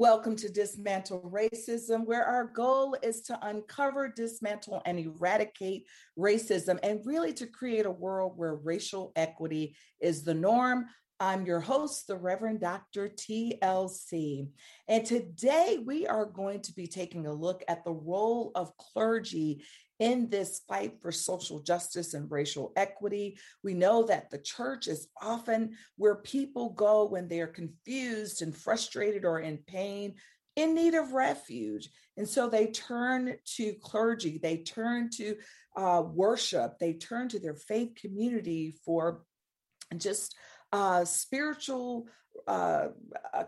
Welcome to Dismantle Racism, where our goal is to uncover, dismantle, and eradicate racism and really to create a world where racial equity is the norm. I'm your host, the Reverend Dr. TLC. And today we are going to be taking a look at the role of clergy in this fight for social justice and racial equity. We know that the church is often where people go when they're confused and frustrated or in pain, in need of refuge. And so they turn to clergy, they turn to uh, worship, they turn to their faith community for just uh, spiritual uh,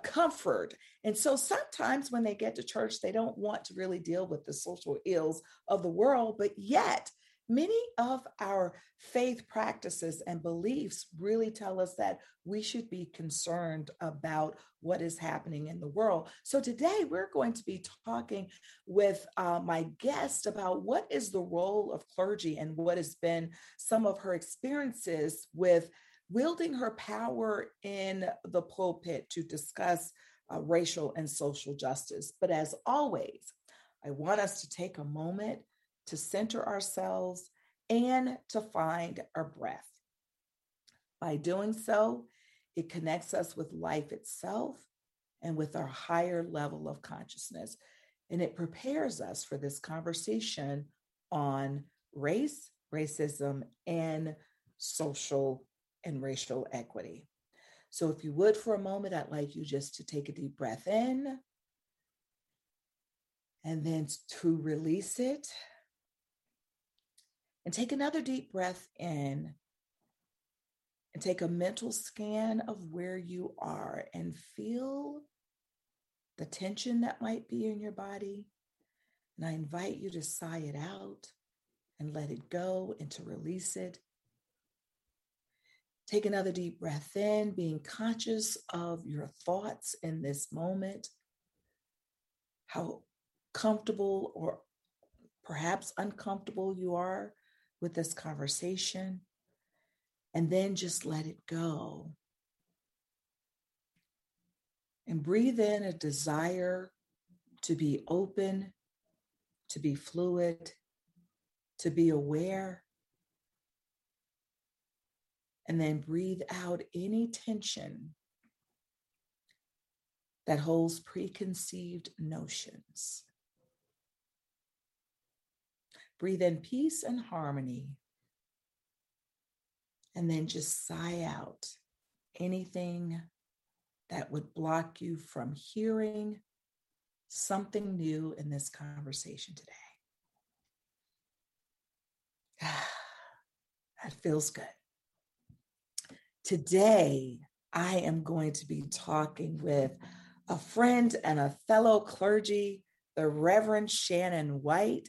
comfort. And so sometimes when they get to church, they don't want to really deal with the social ills of the world, but yet, Many of our faith practices and beliefs really tell us that we should be concerned about what is happening in the world. So, today we're going to be talking with uh, my guest about what is the role of clergy and what has been some of her experiences with wielding her power in the pulpit to discuss uh, racial and social justice. But as always, I want us to take a moment to center ourselves and to find our breath. By doing so, it connects us with life itself and with our higher level of consciousness. And it prepares us for this conversation on race, racism, and social and racial equity. So, if you would for a moment, I'd like you just to take a deep breath in and then to release it. And take another deep breath in and take a mental scan of where you are and feel the tension that might be in your body. And I invite you to sigh it out and let it go and to release it Take another deep breath in, being conscious of your thoughts in this moment, how comfortable or perhaps uncomfortable you are with this conversation, and then just let it go. And breathe in a desire to be open, to be fluid, to be aware, and then breathe out any tension that holds preconceived notions. Breathe in peace and harmony. And then just sigh out anything that would block you from hearing something new in this conversation today. that feels good. Today, I am going to be talking with a friend and a fellow clergy, the Reverend Shannon White.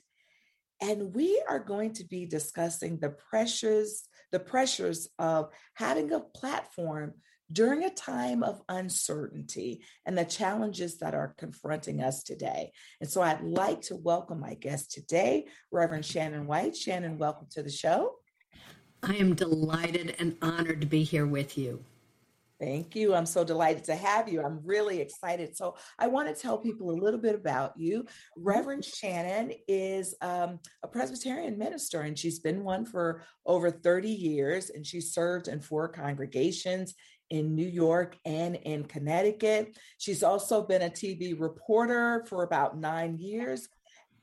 And we are going to be discussing the pressures, the pressures of having a platform during a time of uncertainty and the challenges that are confronting us today. And so I'd like to welcome my guest today, Reverend Shannon White. Shannon, welcome to the show. I am delighted and honored to be here with you. Thank you. I'm so delighted to have you. I'm really excited. So, I want to tell people a little bit about you. Reverend Shannon is um, a Presbyterian minister, and she's been one for over 30 years, and she served in four congregations in New York and in Connecticut. She's also been a TV reporter for about nine years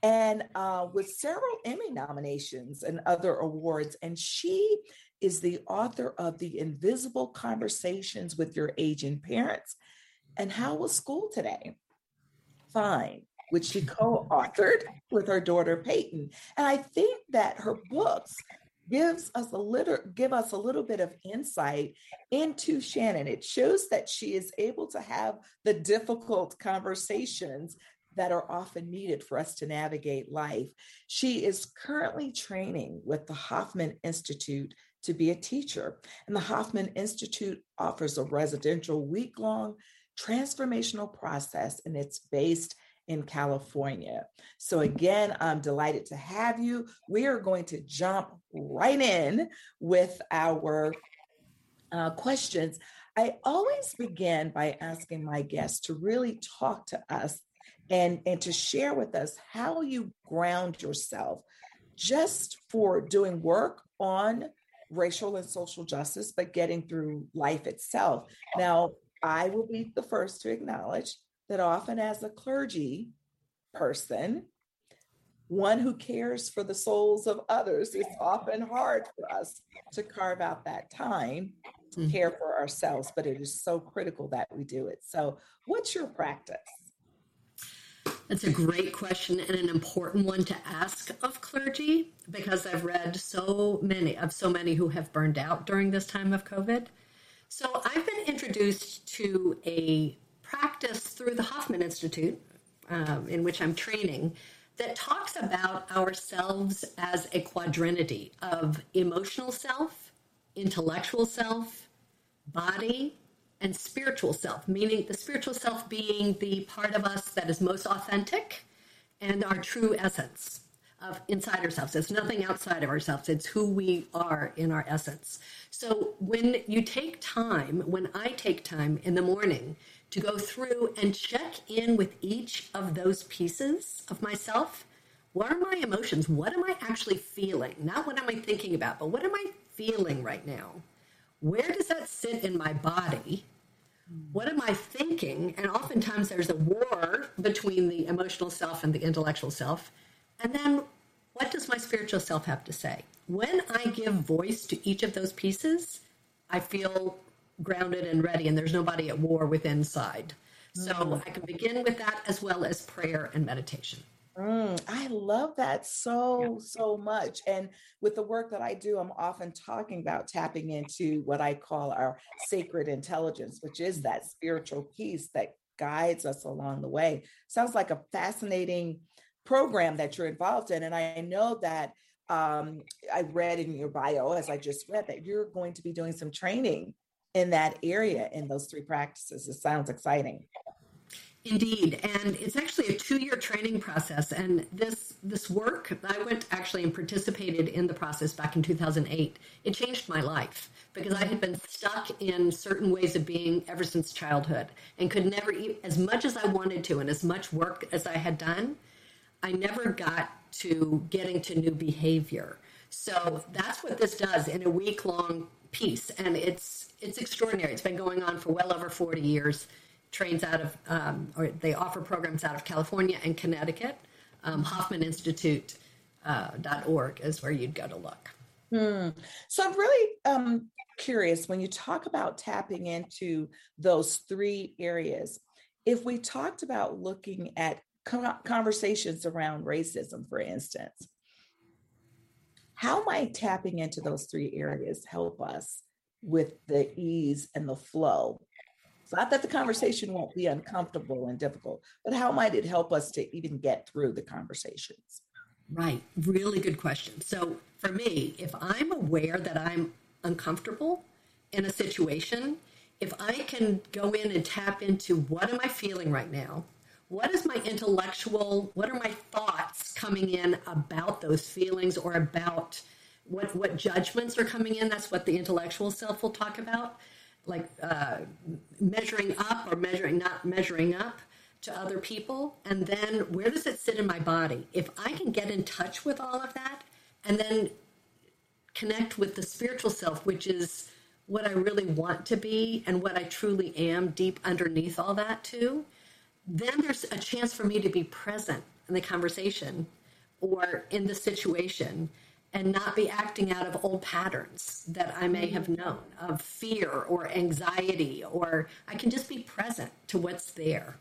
and uh, with several Emmy nominations and other awards. And she is the author of The Invisible Conversations with Your Aging Parents. And How Was School Today? Fine, which she co authored with her daughter Peyton. And I think that her books gives us a little give us a little bit of insight into Shannon. It shows that she is able to have the difficult conversations that are often needed for us to navigate life. She is currently training with the Hoffman Institute to be a teacher. And the Hoffman Institute offers a residential week long transformational process, and it's based in California. So, again, I'm delighted to have you. We are going to jump right in with our uh, questions. I always begin by asking my guests to really talk to us and, and to share with us how you ground yourself just for doing work on racial and social justice, but getting through life itself. Now, I will be the first to acknowledge that often as a clergy person, one who cares for the souls of others, it's often hard for us to carve out that time to mm-hmm. care for ourselves, but it is so critical that we do it. So, what's your practice? That's a great question and an important one to ask of clergy because I've read so many of so many who have burned out during this time of COVID. So I've been introduced to a practice through the Hoffman Institute, um, in which I'm training, that talks about ourselves as a quadrinity of emotional self, intellectual self, body, and spiritual self, meaning the spiritual self being the part of us that is most authentic and our true essence of inside ourselves. It's nothing outside of ourselves, it's who we are in our essence. So when you take time, when I take time in the morning to go through and check in with each of those pieces of myself, what are my emotions? What am I actually feeling? Not what am I thinking about, but what am I feeling right now? Where does that sit in my body? What am I thinking? And oftentimes there's a war between the emotional self and the intellectual self. And then what does my spiritual self have to say? When I give voice to each of those pieces, I feel grounded and ready, and there's nobody at war with inside. So mm. I can begin with that as well as prayer and meditation. Mm, I love that so, yeah. so much. And with the work that I do, I'm often talking about tapping into what I call our sacred intelligence, which is that spiritual piece that guides us along the way. Sounds like a fascinating program that you're involved in. And I know that um, I read in your bio, as I just read, that you're going to be doing some training in that area in those three practices. It sounds exciting. Indeed, and it's actually a two-year training process. And this this work, I went actually and participated in the process back in 2008. It changed my life because I had been stuck in certain ways of being ever since childhood, and could never, eat as much as I wanted to, and as much work as I had done, I never got to getting to new behavior. So that's what this does in a week long piece, and it's it's extraordinary. It's been going on for well over 40 years trains out of, um, or they offer programs out of California and Connecticut. Um, HoffmanInstitute.org uh, is where you'd go to look. Hmm. So I'm really um, curious when you talk about tapping into those three areas. If we talked about looking at conversations around racism, for instance, how might tapping into those three areas help us with the ease and the flow it's not that the conversation won't be uncomfortable and difficult, but how might it help us to even get through the conversations? Right. Really good question. So, for me, if I'm aware that I'm uncomfortable in a situation, if I can go in and tap into what am I feeling right now? What is my intellectual, what are my thoughts coming in about those feelings or about what, what judgments are coming in? That's what the intellectual self will talk about like uh, measuring up or measuring not measuring up to other people. And then where does it sit in my body? If i can get in touch with all of that and then connect with the spiritual self which is what i really want to be and what i truly am deep underneath all that too then there's a chance for me to be present in the conversation or in the situation and not be acting out of old patterns that I may have known of fear or anxiety, or I can just be present to what's there.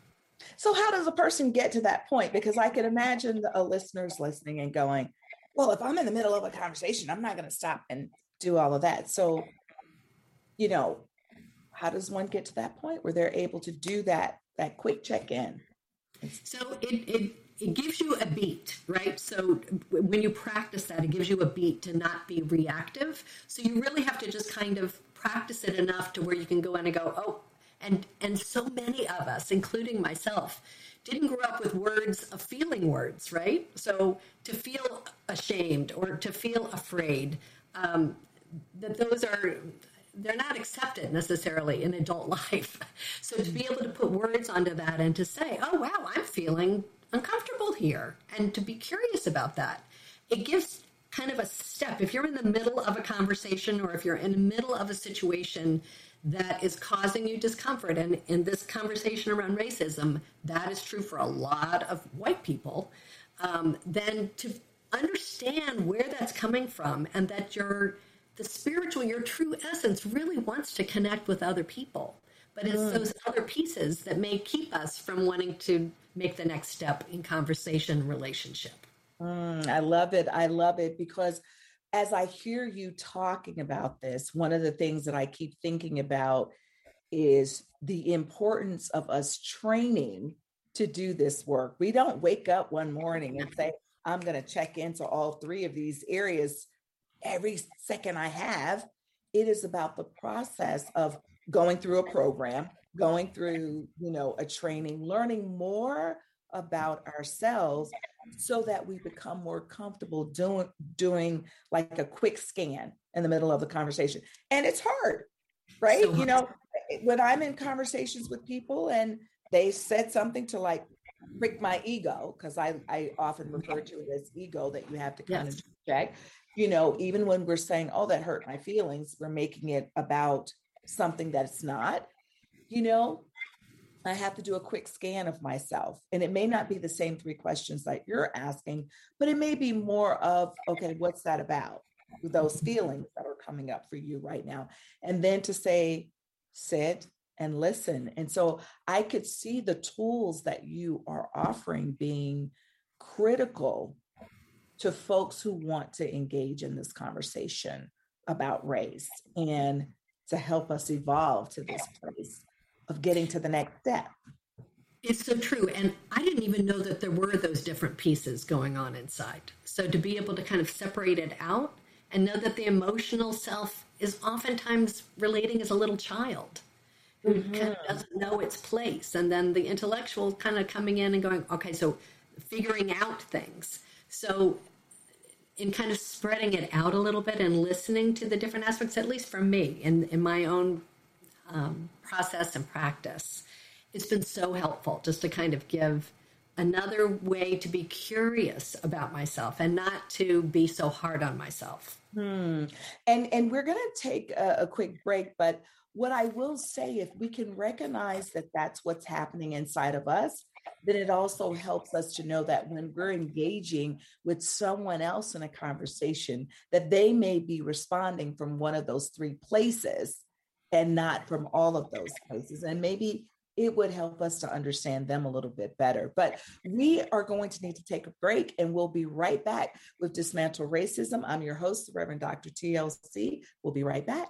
So, how does a person get to that point? Because I can imagine a listeners listening and going, well, if I'm in the middle of a conversation, I'm not going to stop and do all of that. So, you know, how does one get to that point where they're able to do that, that quick check in? So, it, it it gives you a beat, right? So when you practice that, it gives you a beat to not be reactive. So you really have to just kind of practice it enough to where you can go in and go, oh, and and so many of us, including myself, didn't grow up with words of feeling words, right? So to feel ashamed or to feel afraid, um, that those are they're not accepted necessarily in adult life. So to be able to put words onto that and to say, "Oh wow, I'm feeling uncomfortable here," and to be curious about that, it gives kind of a step. If you're in the middle of a conversation or if you're in the middle of a situation that is causing you discomfort, and in this conversation around racism, that is true for a lot of white people, um, then to understand where that's coming from and that your the spiritual, your true essence really wants to connect with other people. But it's mm. those other pieces that may keep us from wanting to make the next step in conversation relationship. Mm, I love it. I love it because as I hear you talking about this, one of the things that I keep thinking about is the importance of us training to do this work. We don't wake up one morning and say, I'm going to check into all three of these areas every second I have. It is about the process of going through a program, going through, you know, a training, learning more about ourselves so that we become more comfortable doing doing like a quick scan in the middle of the conversation. And it's hard, right? So you know, when I'm in conversations with people and they said something to like prick my ego, because I, I often refer to it as ego that you have to kind yes. of check. You know, even when we're saying, oh, that hurt my feelings, we're making it about something that's not, you know, I have to do a quick scan of myself. And it may not be the same three questions that you're asking, but it may be more of, okay, what's that about? Those feelings that are coming up for you right now. And then to say, sit and listen. And so I could see the tools that you are offering being critical to folks who want to engage in this conversation about race and to help us evolve to this place of getting to the next step. It's so true. And I didn't even know that there were those different pieces going on inside. So to be able to kind of separate it out and know that the emotional self is oftentimes relating as a little child who mm-hmm. kind of doesn't know its place. And then the intellectual kind of coming in and going, okay, so figuring out things. So in kind of spreading it out a little bit and listening to the different aspects, at least for me in, in my own um, process and practice. It's been so helpful just to kind of give another way to be curious about myself and not to be so hard on myself. Hmm. And and we're going to take a, a quick break, but what I will say, if we can recognize that that's what's happening inside of us, then it also helps us to know that when we're engaging with someone else in a conversation, that they may be responding from one of those three places and not from all of those places. And maybe it would help us to understand them a little bit better. But we are going to need to take a break and we'll be right back with Dismantle Racism. I'm your host, Reverend Dr. TLC. We'll be right back.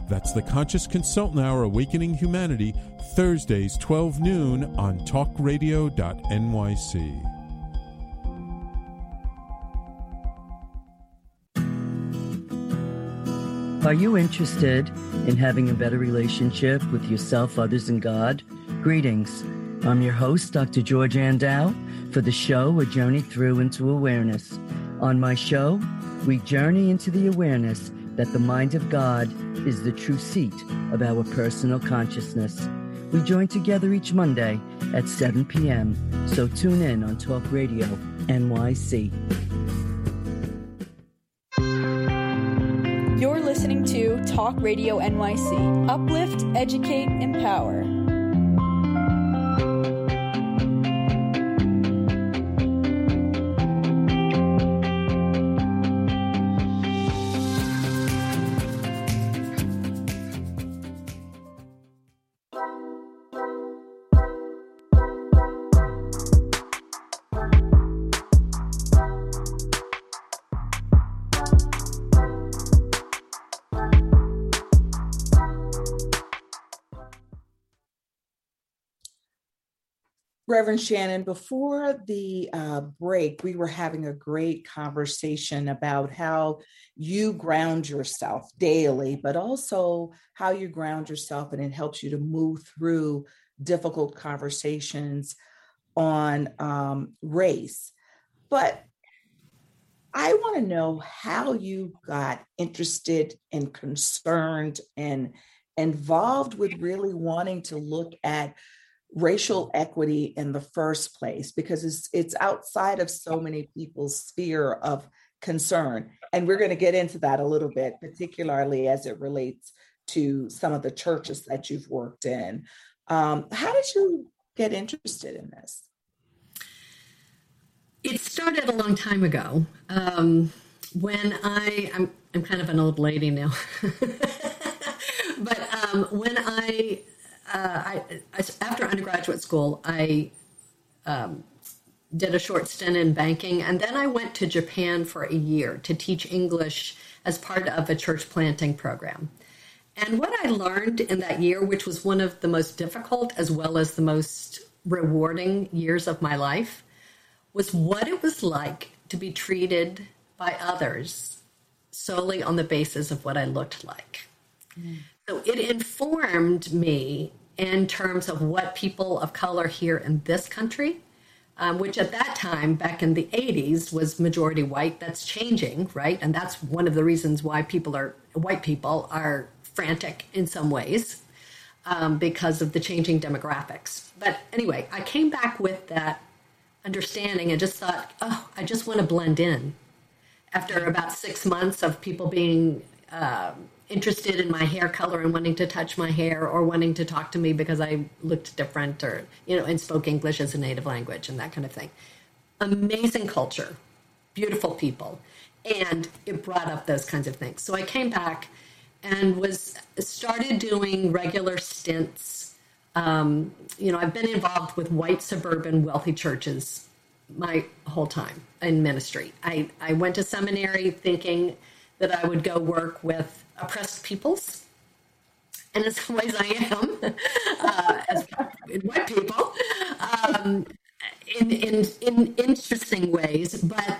That's The Conscious Consultant Hour Awakening Humanity, Thursdays, 12 noon on talkradio.nyc. Are you interested in having a better relationship with yourself, others, and God? Greetings. I'm your host, Dr. George Andow, for the show A Journey Through into Awareness. On my show, we journey into the awareness that the mind of God is the true seat of our personal consciousness. We join together each Monday at 7 p.m., so tune in on Talk Radio NYC. You're listening to Talk Radio NYC. Uplift, educate, empower. Reverend Shannon, before the uh, break, we were having a great conversation about how you ground yourself daily, but also how you ground yourself and it helps you to move through difficult conversations on um, race. But I want to know how you got interested and concerned and involved with really wanting to look at racial equity in the first place because it's it's outside of so many people's sphere of concern. And we're going to get into that a little bit particularly as it relates to some of the churches that you've worked in. Um, how did you get interested in this? It started a long time ago. Um, when i I'm, I'm kind of an old lady now. But um, when i uh, I, undergraduate school, I um, did a short stint in banking, and then I went to Japan for a year to teach English as part of a church planting program. And what I learned in that year, which was one of the most difficult as well as the most rewarding years of my life, was what it was like to be treated by others solely on the basis of what I looked like. Mm. So it informed me in terms of what people of color here in this country, um, which at that time, back in the 80s, was majority white. That's changing, right? And that's one of the reasons why people are, white people are frantic in some ways um, because of the changing demographics. But anyway, I came back with that understanding and just thought, oh, I just want to blend in. After about six months of people being um, interested in my hair color and wanting to touch my hair or wanting to talk to me because I looked different or, you know, and spoke English as a native language and that kind of thing. Amazing culture, beautiful people. And it brought up those kinds of things. So I came back and was started doing regular stints. Um, you know, I've been involved with white suburban wealthy churches my whole time in ministry. I, I went to seminary thinking that I would go work with oppressed peoples. And in some ways, I am, uh, as white people, um, in, in, in interesting ways. But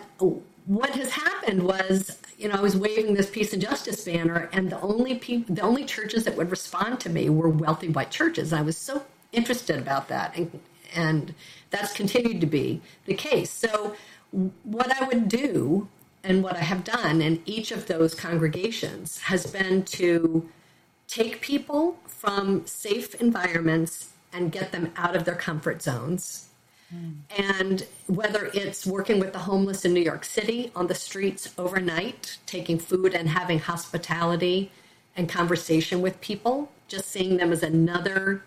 what has happened was, you know, I was waving this peace and justice banner, and the only people, the only churches that would respond to me were wealthy white churches. I was so interested about that, and and that's continued to be the case. So, what I would do and what I have done in each of those congregations has been to take people from safe environments and get them out of their comfort zones. Mm. And whether it's working with the homeless in New York City on the streets overnight, taking food and having hospitality and conversation with people, just seeing them as another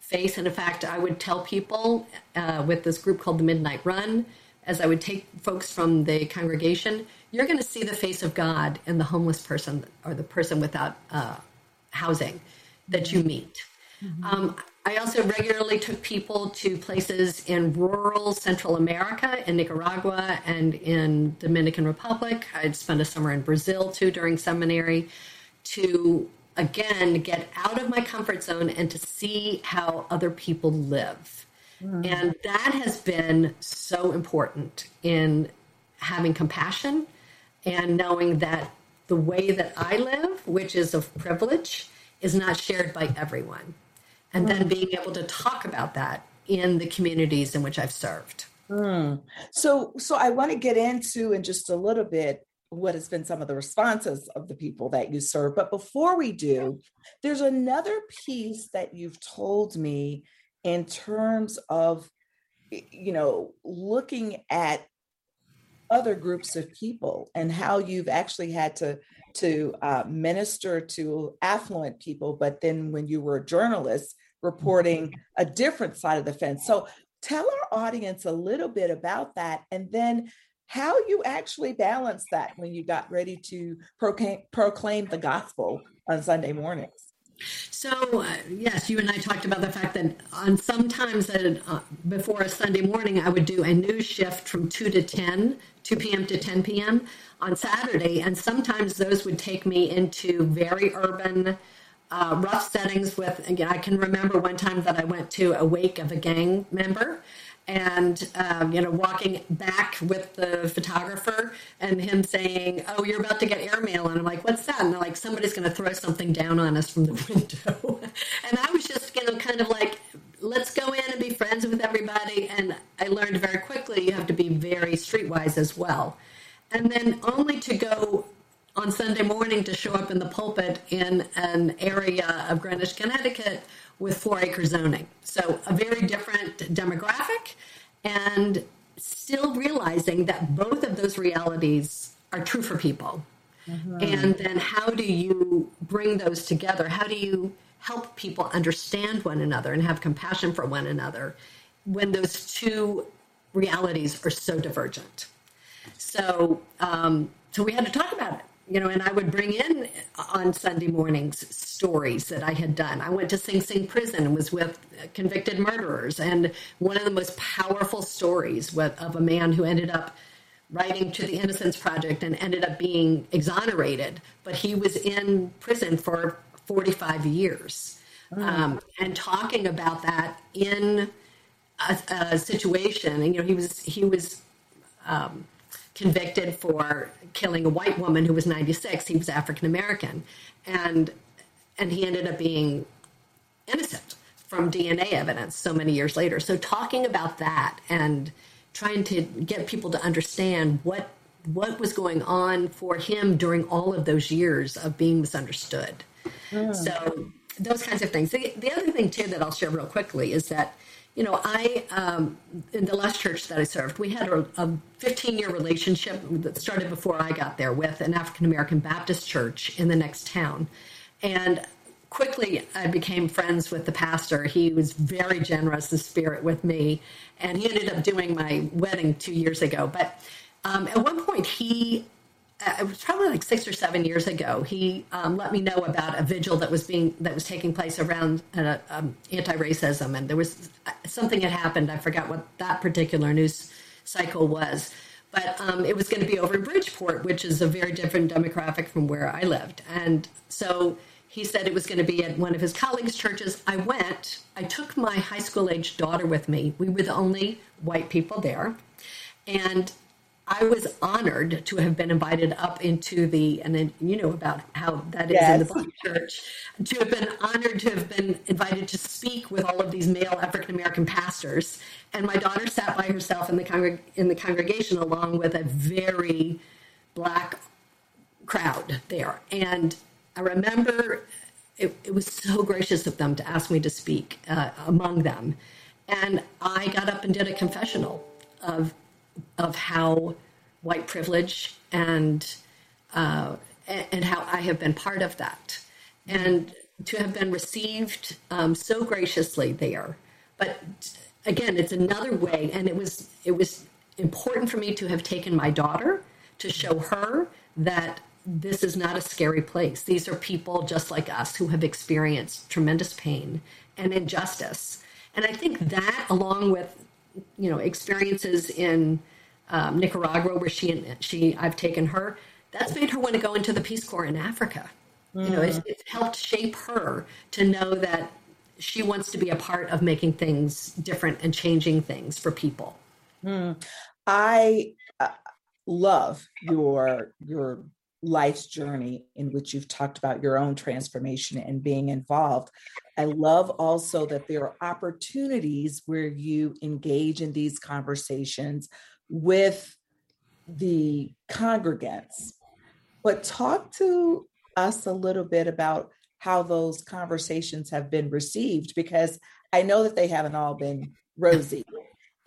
face. And in fact, I would tell people uh, with this group called the Midnight Run as I would take folks from the congregation, you're going to see the face of God in the homeless person or the person without uh, housing that you meet. Mm-hmm. Um, I also regularly took people to places in rural Central America, in Nicaragua, and in Dominican Republic. I'd spent a summer in Brazil too during seminary to again get out of my comfort zone and to see how other people live Mm. And that has been so important in having compassion and knowing that the way that I live, which is of privilege, is not shared by everyone. And then being able to talk about that in the communities in which I've served. Mm. So, so I want to get into in just a little bit what has been some of the responses of the people that you serve. But before we do, there's another piece that you've told me in terms of you know looking at other groups of people and how you've actually had to to uh, minister to affluent people but then when you were a journalist reporting a different side of the fence. So tell our audience a little bit about that and then how you actually balance that when you got ready to proclaim, proclaim the gospel on sunday mornings so uh, yes, you and I talked about the fact that on sometimes uh, before a Sunday morning, I would do a news shift from two to 10, 2 p.m. to 10 p.m. on Saturday, and sometimes those would take me into very urban uh, rough settings with, again, I can remember one time that I went to a wake of a gang member and um, you know walking back with the photographer and him saying oh you're about to get airmail and i'm like what's that? And they're like somebody's going to throw something down on us from the window. And i was just you know kind of like let's go in and be friends with everybody and i learned very quickly you have to be very streetwise as well. And then only to go on sunday morning to show up in the pulpit in an area of greenwich connecticut with four acre zoning. So a very different demographic and still realizing that both of those realities are true for people. Mm-hmm. And then how do you bring those together? How do you help people understand one another and have compassion for one another when those two realities are so divergent? So, um, so we had to talk about it you know, and I would bring in on Sunday mornings stories that I had done. I went to Sing Sing prison and was with convicted murderers, and one of the most powerful stories with, of a man who ended up writing to the Innocence Project and ended up being exonerated, but he was in prison for 45 years. Mm. Um, and talking about that in a, a, situation, and you know, he was he was um, convicted for killing a white woman who was 96. He was African American, and and he ended up being innocent from DNA evidence so many years later. So talking about that and trying to get people to understand what what was going on for him during all of those years of being misunderstood. Mm. So those kinds of things. The, the other thing too that I'll share real quickly is that you know, I, um, in the last church that I served, we had a, a 15 year relationship that started before I got there with an African American Baptist church in the next town. And quickly I became friends with the pastor. He was very generous in spirit with me, and he ended up doing my wedding two years ago. But um, at one point, he it was probably like six or seven years ago. He um, let me know about a vigil that was being that was taking place around uh, um, anti-racism, and there was uh, something had happened. I forgot what that particular news cycle was, but um, it was going to be over in Bridgeport, which is a very different demographic from where I lived, and so he said it was going to be at one of his colleagues' churches. I went. I took my high school age daughter with me. We were the only white people there, and I was honored to have been invited up into the, and then you know about how that is yes. in the Black church, to have been honored to have been invited to speak with all of these male African American pastors. And my daughter sat by herself in the, congreg- in the congregation along with a very black crowd there. And I remember it, it was so gracious of them to ask me to speak uh, among them. And I got up and did a confessional of of how white privilege and uh, and how I have been part of that, and to have been received um, so graciously there. But again, it's another way, and it was it was important for me to have taken my daughter to show her that this is not a scary place. These are people just like us who have experienced tremendous pain and injustice. And I think that, along with you know experiences in um, Nicaragua, where she and she I've taken her. That's made her want to go into the Peace Corps in Africa. Mm. You know, it's, it's helped shape her to know that she wants to be a part of making things different and changing things for people. Mm. I uh, love your your life's journey in which you've talked about your own transformation and being involved. I love also that there are opportunities where you engage in these conversations with the congregants. But talk to us a little bit about how those conversations have been received because I know that they haven't all been rosy.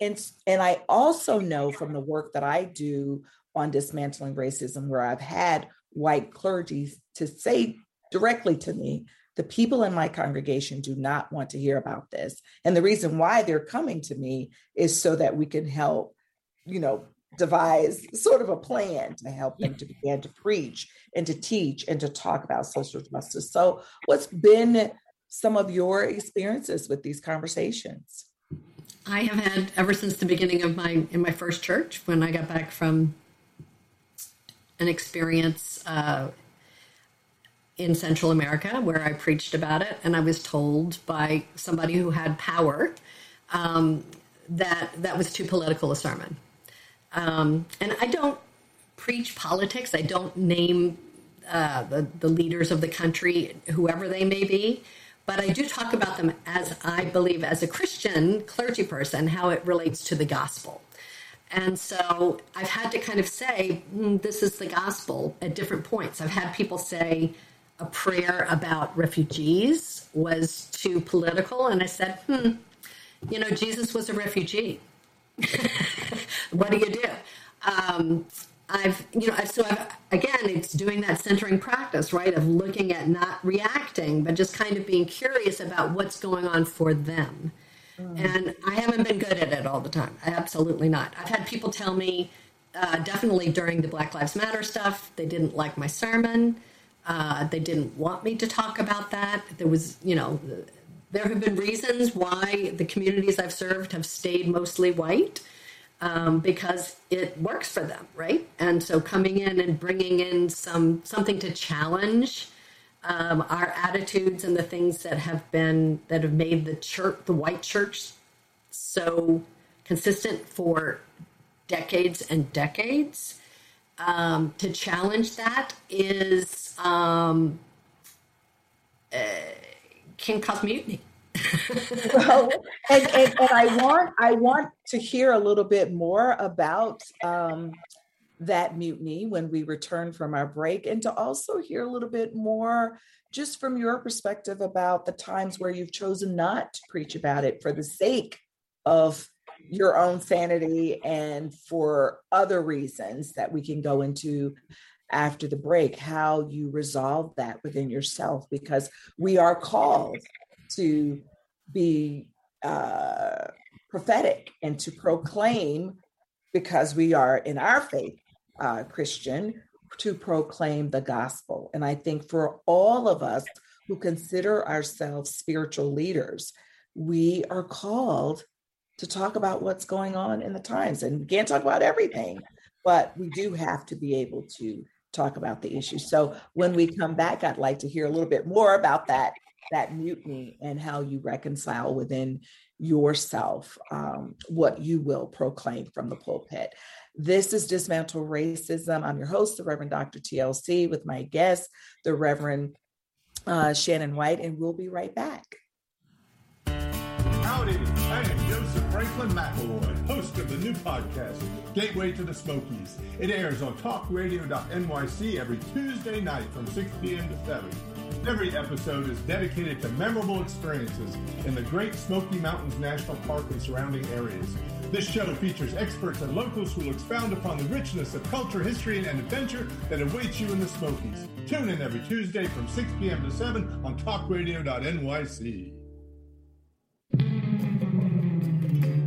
And, and I also know from the work that I do on dismantling racism, where I've had white clergy to say directly to me, the people in my congregation do not want to hear about this. And the reason why they're coming to me is so that we can help, you know, devise sort of a plan to help them to begin to preach and to teach and to talk about social justice. So, what's been some of your experiences with these conversations? I have had ever since the beginning of my in my first church when I got back from an experience uh, in Central America where I preached about it, and I was told by somebody who had power um, that that was too political a sermon. Um, and I don't preach politics. I don't name uh, the, the leaders of the country, whoever they may be, but I do talk about them as I believe, as a Christian clergy person, how it relates to the gospel. And so I've had to kind of say, mm, this is the gospel at different points. I've had people say a prayer about refugees was too political. And I said, hmm, you know, Jesus was a refugee. what do you do? Um, I've, you know, so I've, again, it's doing that centering practice, right? Of looking at not reacting, but just kind of being curious about what's going on for them. Mm. And I haven't been good at it all the time. Absolutely not. I've had people tell me, uh, definitely during the Black Lives Matter stuff, they didn't like my sermon. Uh, they didn't want me to talk about that. There was, you know, there have been reasons why the communities I've served have stayed mostly white um, because it works for them, right? And so coming in and bringing in some something to challenge um, our attitudes and the things that have been that have made the church, the white church, so consistent for decades and decades. Um, to challenge that is um, uh, can cause mutiny. well, and, and, and, I want I want to hear a little bit more about um, that mutiny when we return from our break, and to also hear a little bit more just from your perspective about the times where you've chosen not to preach about it for the sake of your own sanity and for other reasons that we can go into after the break how you resolve that within yourself because we are called to be uh, prophetic and to proclaim, because we are in our faith uh, Christian, to proclaim the gospel. And I think for all of us who consider ourselves spiritual leaders, we are called to talk about what's going on in the times. And we can't talk about everything, but we do have to be able to talk about the issue. So when we come back, I'd like to hear a little bit more about that that mutiny and how you reconcile within yourself um, what you will proclaim from the pulpit. This is Dismantle Racism. I'm your host, the Reverend Dr. TLC, with my guest, the Reverend uh, Shannon White, and we'll be right back. Howdy, I am Joseph Franklin McElroy, host of the new podcast, Gateway to the Smokies. It airs on talkradio.nyc every Tuesday night from 6 p.m. to 7. Every episode is dedicated to memorable experiences in the Great Smoky Mountains National Park and surrounding areas. This show features experts and locals who will expound upon the richness of culture, history, and adventure that awaits you in the Smokies. Tune in every Tuesday from 6 p.m. to 7 on talkradio.nyc.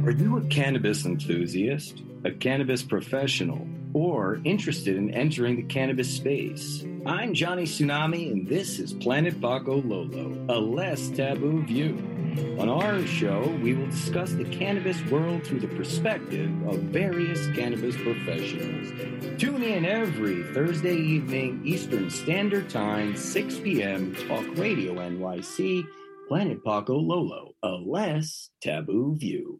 Are you a cannabis enthusiast, a cannabis professional, or interested in entering the cannabis space? I'm Johnny Tsunami, and this is Planet Pakalolo, a less taboo view. On our show, we will discuss the cannabis world through the perspective of various cannabis professionals. Tune in every Thursday evening, Eastern Standard Time, 6 p.m., Talk Radio NYC, Planet Pakalolo, a less taboo view.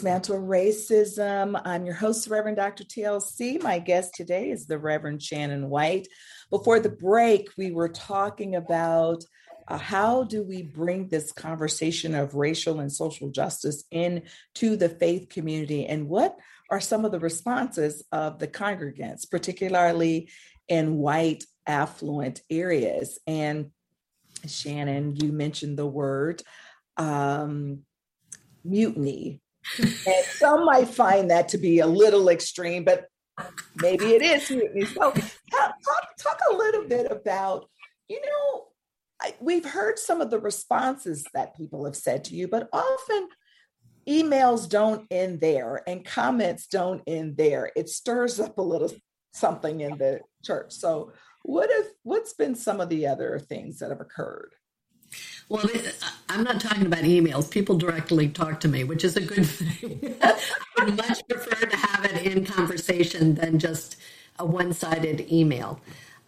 Dismantle Racism. I'm your host, Reverend Dr. TLC. My guest today is the Reverend Shannon White. Before the break, we were talking about uh, how do we bring this conversation of racial and social justice into the faith community and what are some of the responses of the congregants, particularly in white affluent areas. And Shannon, you mentioned the word um, mutiny. And some might find that to be a little extreme, but maybe it is. So, talk, talk a little bit about, you know, I, we've heard some of the responses that people have said to you, but often emails don't end there and comments don't end there. It stirs up a little something in the church. So, what if what's been some of the other things that have occurred? Well, I'm not talking about emails. People directly talk to me, which is a good thing. I would much prefer to have it in conversation than just a one sided email.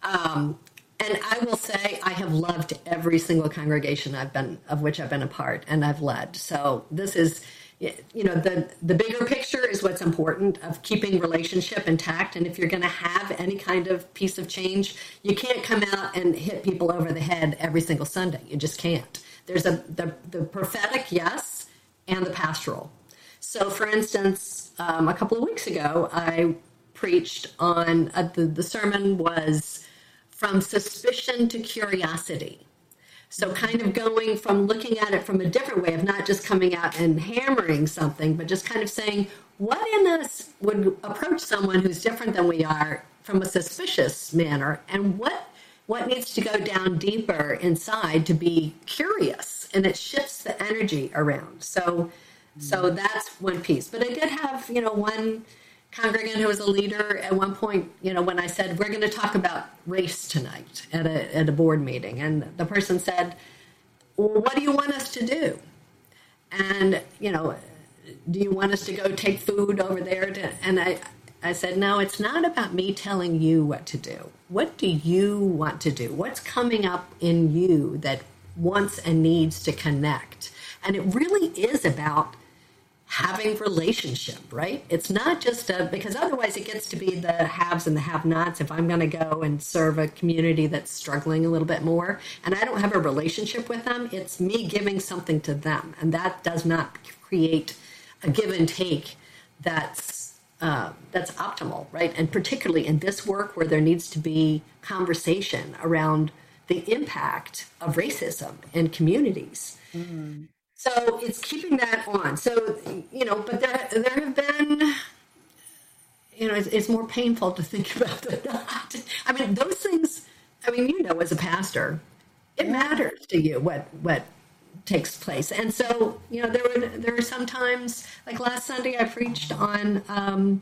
Um, and I will say I have loved every single congregation I've been of which I've been a part and I've led. So this is you know the the bigger picture is what's important of keeping relationship intact. And if you're going to have any kind of piece of change you can't come out and hit people over the head every single sunday. You just can't. There's a the, the prophetic yes and the pastoral. So for instance um, a couple of weeks ago i preached on uh, the, the sermon was from suspicion to curiosity so, kind of going from looking at it from a different way of not just coming out and hammering something, but just kind of saying, what in us would approach someone who's different than we are from a suspicious manner, and what what needs to go down deeper inside to be curious, and it shifts the energy around. So, so mm-hmm. that's one piece. But I did have, you know, one congregant who was a leader at one point, you know, when I said, we're going to talk about race tonight at a, at a board meeting. And the person said, well, what do you want us to do? And, you know, do you want us to go take food over there? To, and I, I said, no, it's not about me telling you what to do. What do you want to do? What's coming up in you that wants and needs to connect? And it really is about having relationship, right? It's not just a, because otherwise it gets to be the haves and the have nots. If I'm going to go and serve a community that's struggling a little bit more and I don't have a relationship with them, it's me giving something to them. And that does not create a give and take that's, uh, that's optimal, right? And particularly in this work where there needs to be conversation around the impact of racism in communities. Mm-hmm. So it's keeping that on. So you know, but there there have been, you know, it's, it's more painful to think about than not. I mean, those things. I mean, you know, as a pastor, it matters to you what what takes place. And so, you know, there were there were some times, like last Sunday, I preached on um,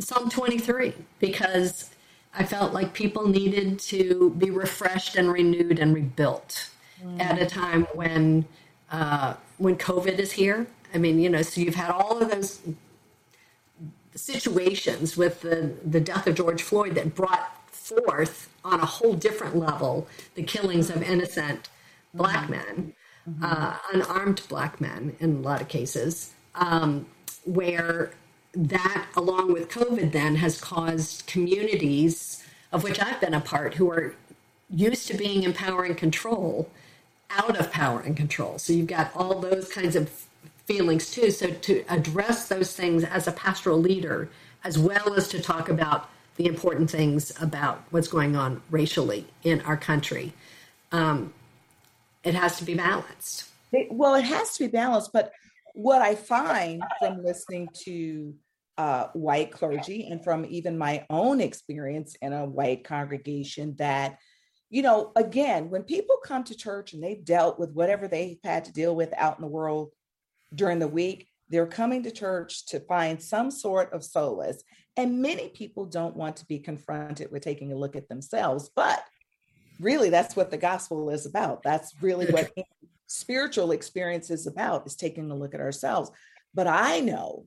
Psalm 23 because I felt like people needed to be refreshed and renewed and rebuilt mm. at a time when uh, when COVID is here. I mean, you know, so you've had all of those situations with the, the death of George Floyd that brought forth on a whole different level the killings of innocent black mm-hmm. men, mm-hmm. uh, unarmed black men in a lot of cases, um, where that, along with COVID, then has caused communities of which I've been a part who are used to being in power and control out of power and control. So you've got all those kinds of feelings too. So to address those things as a pastoral leader, as well as to talk about the important things about what's going on racially in our country, um, it has to be balanced. Well, it has to be balanced. But what I find from listening to uh, white clergy and from even my own experience in a white congregation that you know, again, when people come to church and they've dealt with whatever they've had to deal with out in the world during the week, they're coming to church to find some sort of solace. And many people don't want to be confronted with taking a look at themselves, but really that's what the gospel is about. That's really what spiritual experience is about is taking a look at ourselves. But I know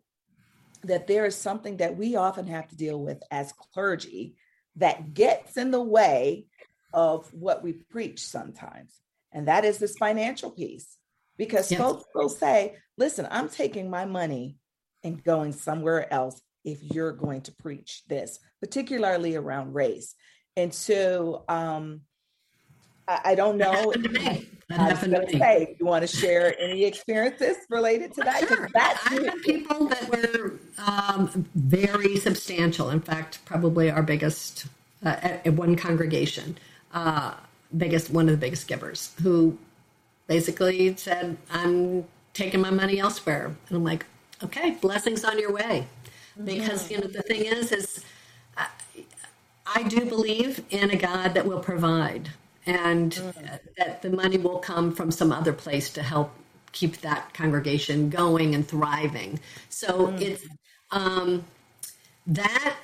that there is something that we often have to deal with as clergy that gets in the way of what we preach sometimes. And that is this financial piece. Because yes. folks will say, listen, I'm taking my money and going somewhere else if you're going to preach this, particularly around race. And so um, I, I don't know. I was going to say, you want to share any experiences related to that? Sure. That's I had people that were um, very substantial. In fact, probably our biggest uh, at, at, one congregation, uh, biggest one of the biggest givers, who basically said, "I'm taking my money elsewhere," and I'm like, "Okay, blessings on your way," because you know the thing is, is I, I do believe in a God that will provide and mm. that the money will come from some other place to help keep that congregation going and thriving. So it's um, that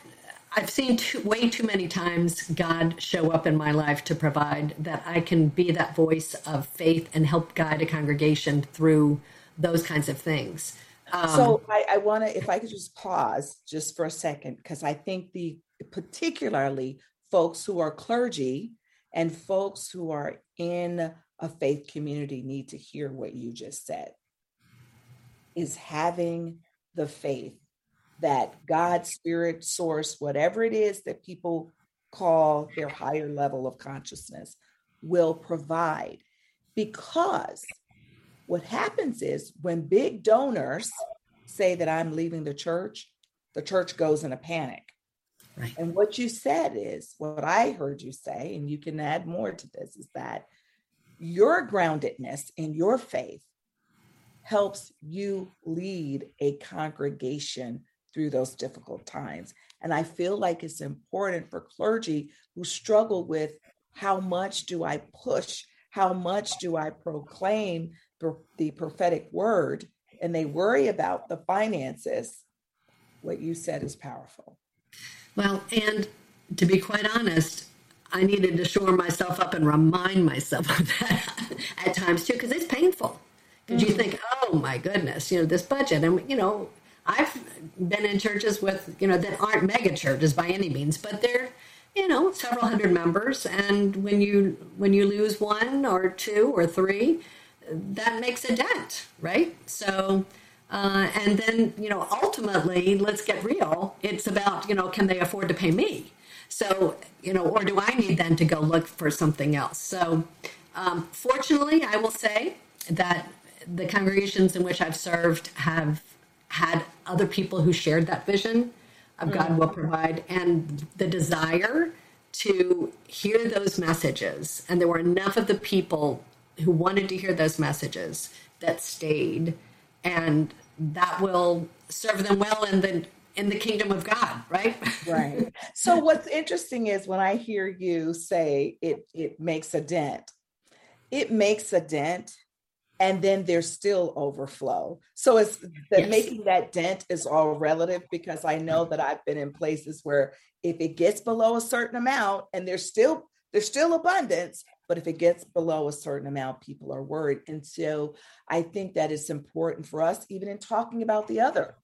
I've seen too, way too many times God show up in my life to provide that I can be that voice of faith and help guide a congregation through those kinds of things. Um, so I, I want to, if I could just pause just for a second, because I think the particularly folks who are clergy and folks who are in a faith community need to hear what you just said is having the faith that God, spirit, source, whatever it is that people call their higher level of consciousness, will provide. Because what happens is when big donors say that I'm leaving the church, the church goes in a panic. Right. And what you said is what I heard you say, and you can add more to this, is that your groundedness in your faith helps you lead a congregation through those difficult times. And I feel like it's important for clergy who struggle with how much do I push? How much do I proclaim the prophetic word? And they worry about the finances. What you said is powerful. Well, and to be quite honest, I needed to shore myself up and remind myself of that at times too, because it's painful. Because mm-hmm. you think, oh my goodness, you know, this budget. And, you know, I've been in churches with, you know, that aren't mega churches by any means, but they're, you know, several hundred members. And when you when you lose one or two or three, that makes a dent, right? So uh, and then, you know, ultimately, let's get real. It's about, you know, can they afford to pay me? So, you know, or do I need then to go look for something else? So, um, fortunately, I will say that the congregations in which I've served have had other people who shared that vision of God mm. will provide and the desire to hear those messages. And there were enough of the people who wanted to hear those messages that stayed. And that will serve them well in the in the kingdom of God, right? right. So what's interesting is when I hear you say it it makes a dent. It makes a dent and then there's still overflow. So it's that yes. making that dent is all relative because I know that I've been in places where if it gets below a certain amount and there's still there's still abundance, but if it gets below a certain amount, people are worried. And so I think that it's important for us, even in talking about the other,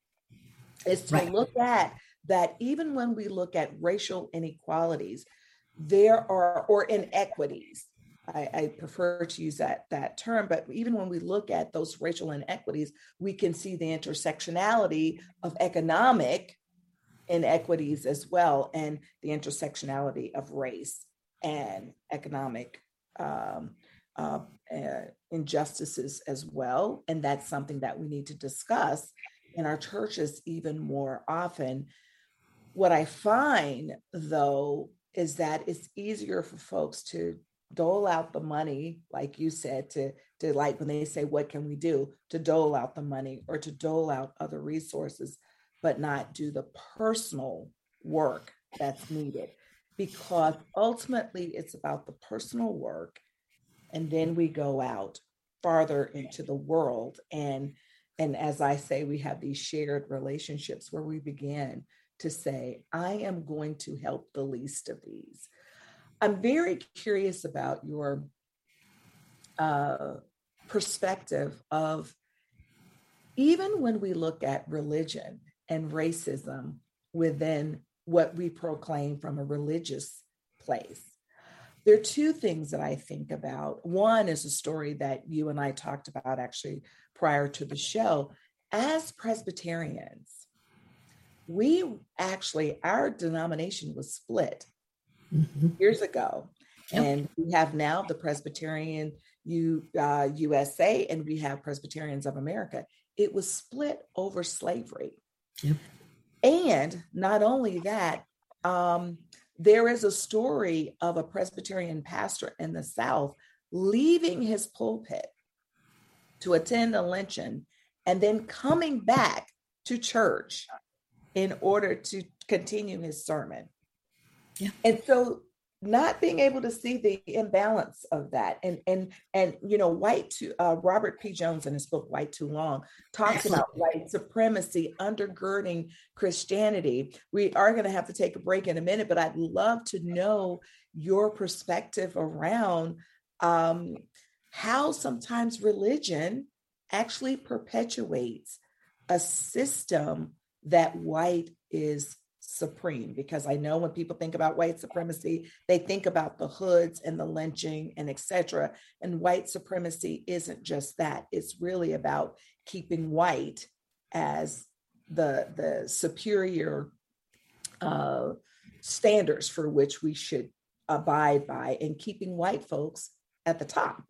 is to right. look at that even when we look at racial inequalities, there are or inequities. I, I, prefer to use that that term, but even when we look at those racial inequities, we can see the intersectionality of economic inequities as well, and the intersectionality of race and economic um, uh, uh, injustices as well. And that's something that we need to discuss in our churches even more often. What I find, though, is that it's easier for folks to dole out the money, like you said, to, to like when they say, What can we do? to dole out the money or to dole out other resources, but not do the personal work that's needed. Because ultimately, it's about the personal work and then we go out farther into the world and and as i say we have these shared relationships where we begin to say, I am going to help the least of these. I'm very curious about your uh, perspective of even when we look at religion and racism within what we proclaim from a religious place. There are two things that I think about. One is a story that you and I talked about actually prior to the show. As Presbyterians, we actually, our denomination was split mm-hmm. years ago. Yep. And we have now the Presbyterian U, uh, USA and we have Presbyterians of America it was split over slavery. Yep. And not only that, um, there is a story of a Presbyterian pastor in the South leaving his pulpit to attend a lynching and then coming back to church in order to continue his sermon. Yeah. And so not being able to see the imbalance of that and and and you know white to uh, robert p. Jones in his book white too long talks about white supremacy undergirding christianity. We are going to have to take a break in a minute but i'd love to know your perspective around um, how sometimes religion actually perpetuates a system that white is supreme because I know when people think about white supremacy, they think about the hoods and the lynching and etc. And white supremacy isn't just that. It's really about keeping white as the the superior uh, standards for which we should abide by and keeping white folks at the top.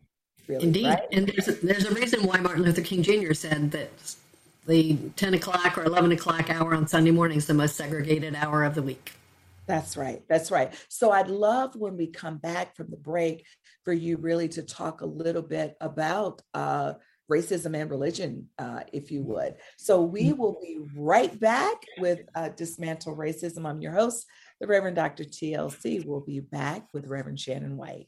Really, Indeed, right? and there's a, there's a reason why Martin Luther King Jr. said that the 10 o'clock or 11 o'clock hour on Sunday morning is the most segregated hour of the week. That's right. That's right. So I'd love when we come back from the break for you really to talk a little bit about uh, racism and religion, uh, if you would. So we mm-hmm. will be right back with uh, Dismantle Racism. I'm your host, the Reverend Dr. TLC. We'll be back with Reverend Shannon White.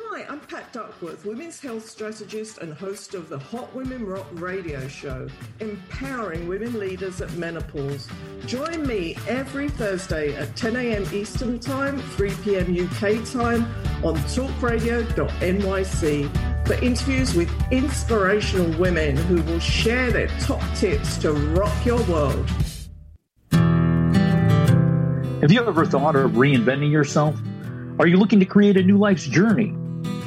Hi, I'm Pat Duckworth, women's health strategist and host of the Hot Women Rock radio show, empowering women leaders at menopause. Join me every Thursday at 10 a.m. Eastern Time, 3 p.m. UK time on talkradio.nyc for interviews with inspirational women who will share their top tips to rock your world. Have you ever thought of reinventing yourself? Are you looking to create a new life's journey?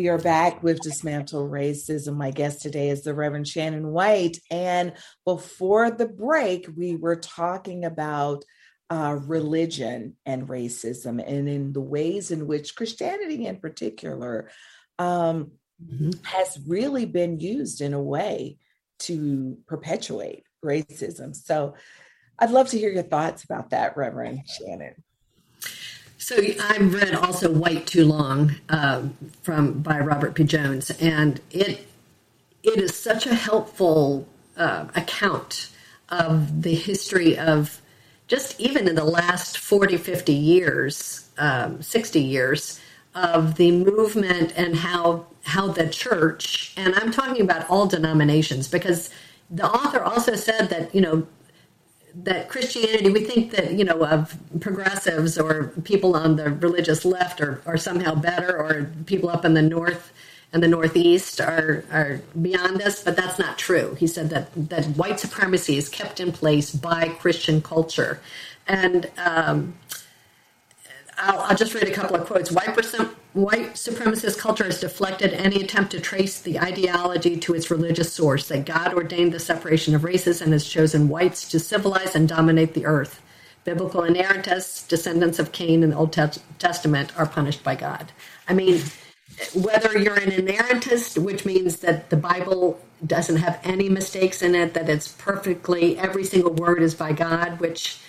We are back with Dismantle Racism. My guest today is the Reverend Shannon White. And before the break, we were talking about uh, religion and racism and in the ways in which Christianity, in particular, um, mm-hmm. has really been used in a way to perpetuate racism. So I'd love to hear your thoughts about that, Reverend Shannon. So I've read also "White Too Long" uh, from by Robert P. Jones, and it it is such a helpful uh, account of the history of just even in the last 40, 50 years, um, 60 years of the movement and how how the church and I'm talking about all denominations because the author also said that you know that Christianity we think that you know of progressives or people on the religious left are, are somehow better or people up in the north and the Northeast are, are beyond this, but that's not true. He said that, that white supremacy is kept in place by Christian culture. And um, I'll, I'll, just read a couple of quotes. White, white supremacist culture has deflected any attempt to trace the ideology to its religious source, that God ordained the separation of races and has chosen whites to civilize and dominate the earth. Biblical inerrantists, descendants of Cain in the Old Testament, are punished by God. I mean, whether you're an inerrantist, which means that the Bible doesn't have any mistakes in it, that it's perfectly, every single word is by God, which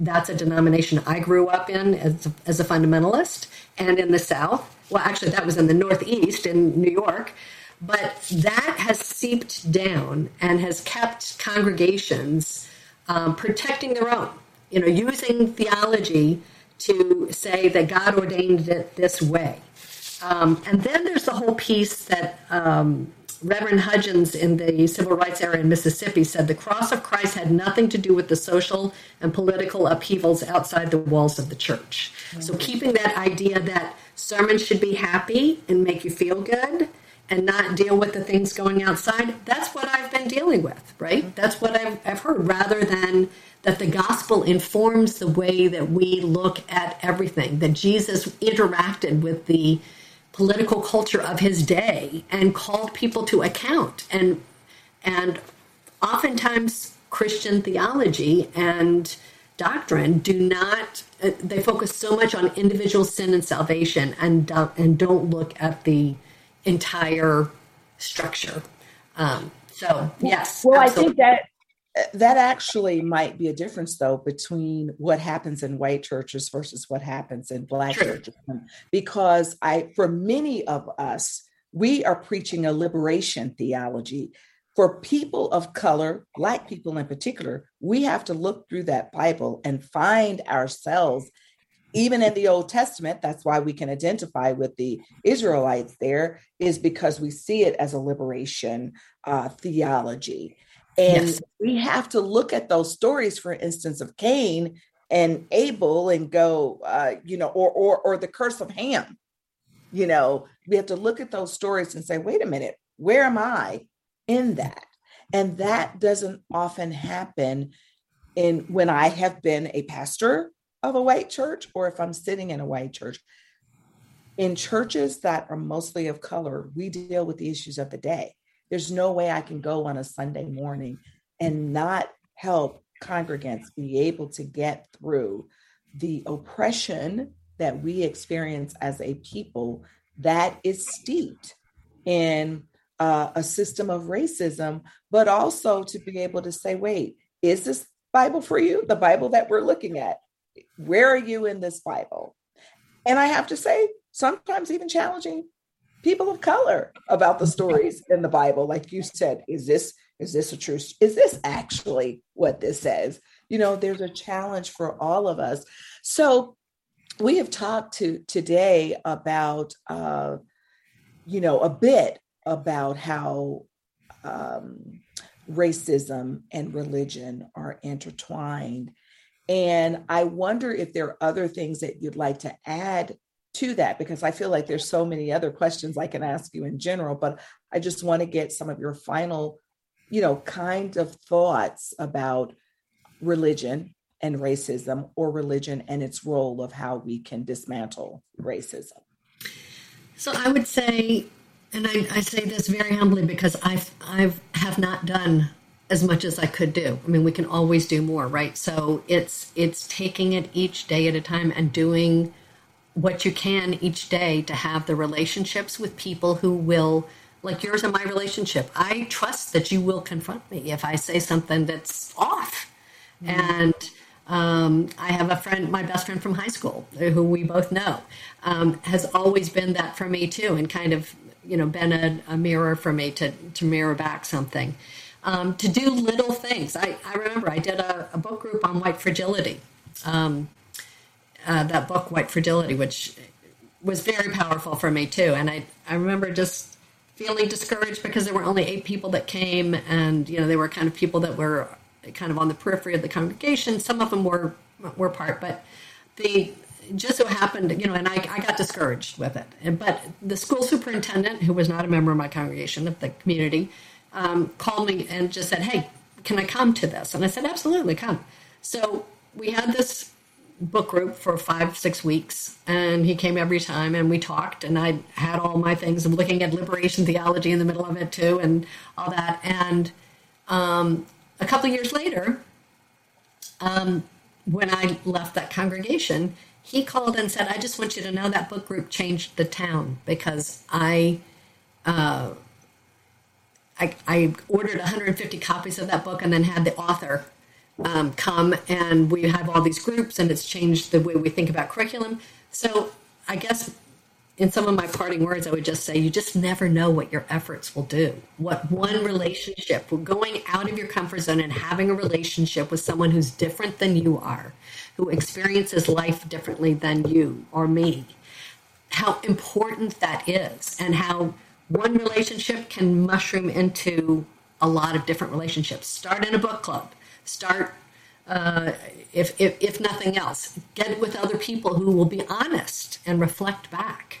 that's a denomination I grew up in as, as a fundamentalist, and in the South. Well, actually, that was in the Northeast in New York. But that has seeped down and has kept congregations um, protecting their own, you know, using theology to say that God ordained it this way. Um, and then there's the whole piece that um, Reverend Hudgins in the civil rights era in Mississippi said the cross of Christ had nothing to do with the social and political upheavals outside the walls of the church. Mm-hmm. So keeping that idea that sermons should be happy and make you feel good and not deal with the things going outside, that's what I've been dealing with, right? Mm-hmm. That's what I've, I've heard, rather than that the gospel informs the way that we look at everything, that Jesus interacted with the political culture of his day and called people to account and and oftentimes christian theology and doctrine do not uh, they focus so much on individual sin and salvation and don't, and don't look at the entire structure um, so yes well absolutely. i think that that actually might be a difference though between what happens in white churches versus what happens in black churches. Because i for many of us we are preaching a liberation theology. For people of color black people in particular we have to look through that bible and find ourselves even in the old testament that's why we can identify with the israelites there is because we see it as a liberation uh, theology and yes. we have to look at those stories, for instance, of Cain and Abel and go, uh, you know, or, or, or the curse of Ham. You know, we have to look at those stories and say, wait a minute, where am I in that? And that doesn't often happen in when I have been a pastor of a white church or if I'm sitting in a white church. In churches that are mostly of color, we deal with the issues of the day. There's no way I can go on a Sunday morning and not help congregants be able to get through the oppression that we experience as a people that is steeped in uh, a system of racism, but also to be able to say, wait, is this Bible for you? The Bible that we're looking at? Where are you in this Bible? And I have to say, sometimes even challenging people of color about the stories in the Bible. Like you said, is this is this a true? Is this actually what this says? You know, there's a challenge for all of us. So we have talked to today about uh, you know a bit about how um, racism and religion are intertwined. And I wonder if there are other things that you'd like to add to that because I feel like there's so many other questions I can ask you in general, but I just want to get some of your final, you know, kind of thoughts about religion and racism or religion and its role of how we can dismantle racism. So I would say, and I, I say this very humbly because I've I've have not done as much as I could do. I mean, we can always do more, right? So it's it's taking it each day at a time and doing what you can each day to have the relationships with people who will like yours and my relationship i trust that you will confront me if i say something that's off mm-hmm. and um, i have a friend my best friend from high school who we both know um, has always been that for me too and kind of you know been a, a mirror for me to, to mirror back something um, to do little things. I, I remember I did a, a book group on white fragility. Uh, that book, White Fragility, which was very powerful for me too. And I, I remember just feeling discouraged because there were only eight people that came, and you know they were kind of people that were kind of on the periphery of the congregation. Some of them were were part, but the just so happened, you know, and I, I got discouraged with it. And, but the school superintendent, who was not a member of my congregation of the community, um, called me and just said, "Hey, can I come to this?" And I said, "Absolutely, come." So we had this book group for five, six weeks, and he came every time, and we talked, and I had all my things. I'm looking at liberation theology in the middle of it too, and all that. And um, a couple of years later, um, when I left that congregation, he called and said, "I just want you to know that book group changed the town because I." Uh, I, I ordered 150 copies of that book and then had the author um, come and we have all these groups and it's changed the way we think about curriculum. So I guess in some of my parting words, I would just say you just never know what your efforts will do. What one relationship, going out of your comfort zone and having a relationship with someone who's different than you are, who experiences life differently than you or me, how important that is, and how one relationship can mushroom into a lot of different relationships. Start in a book club start uh, if, if, if nothing else get with other people who will be honest and reflect back.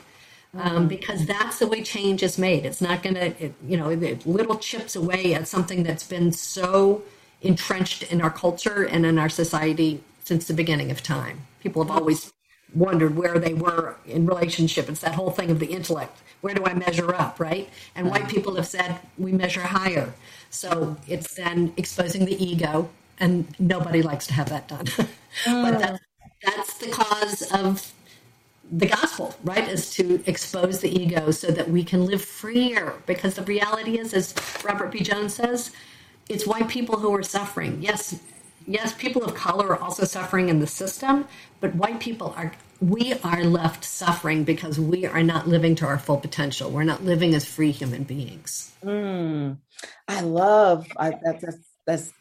Um, because that's the way change is made. It's not going to you know it little chips away at something that's been so entrenched in our culture and in our society since the beginning of time. People have always wondered where they were in relationship it's that whole thing of the intellect where do i measure up right and white mm-hmm. people have said we measure higher so it's then exposing the ego, and nobody likes to have that done. but that's, that's the cause of the gospel, right? Is to expose the ego so that we can live freer. Because the reality is, as Robert P. Jones says, it's white people who are suffering. Yes, yes, people of color are also suffering in the system, but white people are we are left suffering because we are not living to our full potential. We're not living as free human beings. Mm. I love I, that, that's that's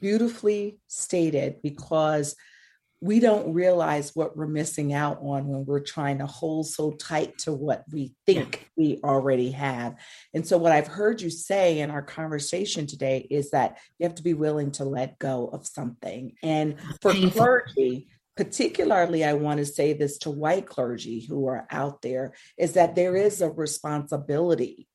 beautifully stated because we don't realize what we're missing out on when we're trying to hold so tight to what we think we already have. And so, what I've heard you say in our conversation today is that you have to be willing to let go of something. And for clergy, particularly, I want to say this to white clergy who are out there is that there is a responsibility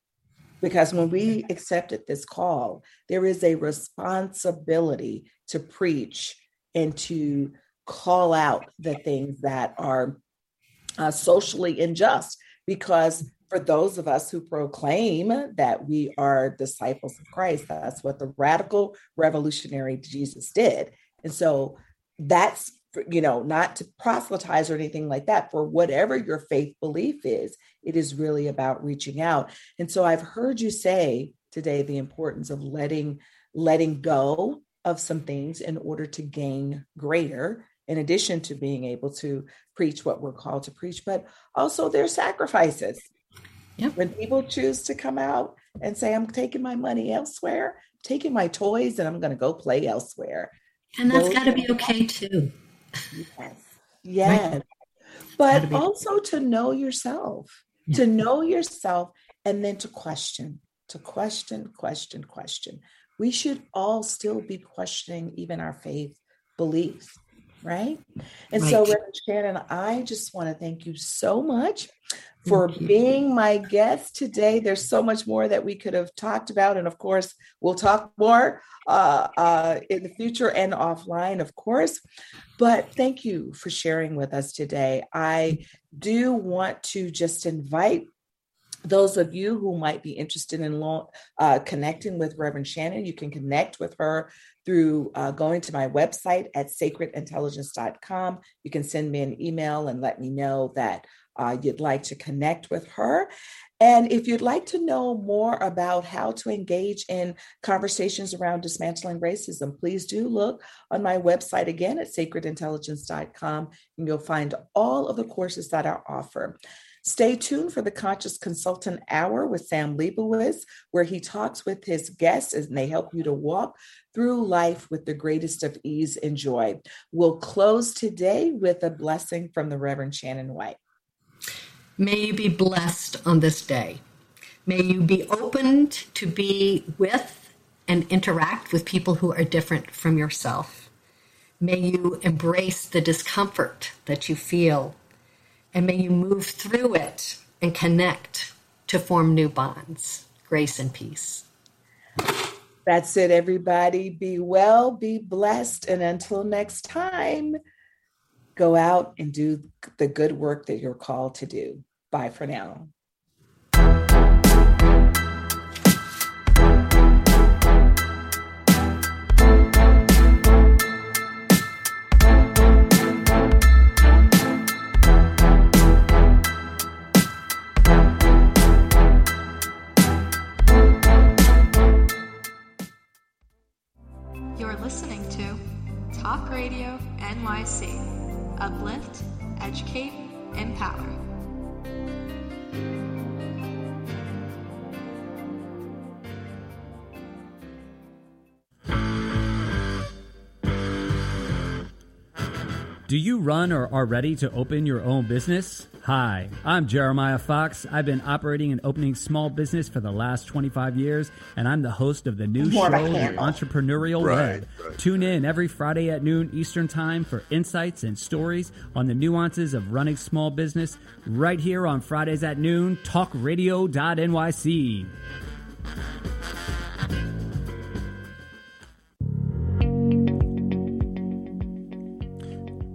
because when we accepted this call, there is a responsibility to preach and to call out the things that are uh, socially unjust. Because for those of us who proclaim that we are disciples of Christ, that's what the radical revolutionary Jesus did. And so that's you know, not to proselytize or anything like that. For whatever your faith belief is, it is really about reaching out. And so I've heard you say today the importance of letting letting go of some things in order to gain greater in addition to being able to preach what we're called to preach but also their sacrifices yep. when people choose to come out and say i'm taking my money elsewhere taking my toys and i'm going to go play elsewhere and that's got to be okay too Yes. Yes. Right. But also to know yourself, yeah. to know yourself, and then to question, to question, question, question. We should all still be questioning even our faith beliefs, right? And right. so, Reverend Shannon, I just want to thank you so much for being my guest today. There's so much more that we could have talked about. And of course, we'll talk more uh, uh, in the future and offline, of course. But thank you for sharing with us today. I do want to just invite those of you who might be interested in uh, connecting with Reverend Shannon, you can connect with her through uh, going to my website at sacredintelligence.com. You can send me an email and let me know that uh, you'd like to connect with her. And if you'd like to know more about how to engage in conversations around dismantling racism, please do look on my website again at sacredintelligence.com and you'll find all of the courses that I offer. Stay tuned for the Conscious Consultant Hour with Sam Leibowitz, where he talks with his guests and they help you to walk through life with the greatest of ease and joy. We'll close today with a blessing from the Reverend Shannon White. May you be blessed on this day. May you be opened to be with and interact with people who are different from yourself. May you embrace the discomfort that you feel, and may you move through it and connect to form new bonds. Grace and peace. That's it, everybody. Be well, be blessed, and until next time, go out and do the good work that you're called to do. Bye for now. Uplift, educate, empower. Do you run or are ready to open your own business? Hi, I'm Jeremiah Fox. I've been operating and opening small business for the last 25 years, and I'm the host of the new More show, The. Entrepreneurial Right, Web. Tune in every Friday at noon Eastern Time for insights and stories on the nuances of running small business right here on Fridays at noon, talkradio.nyc.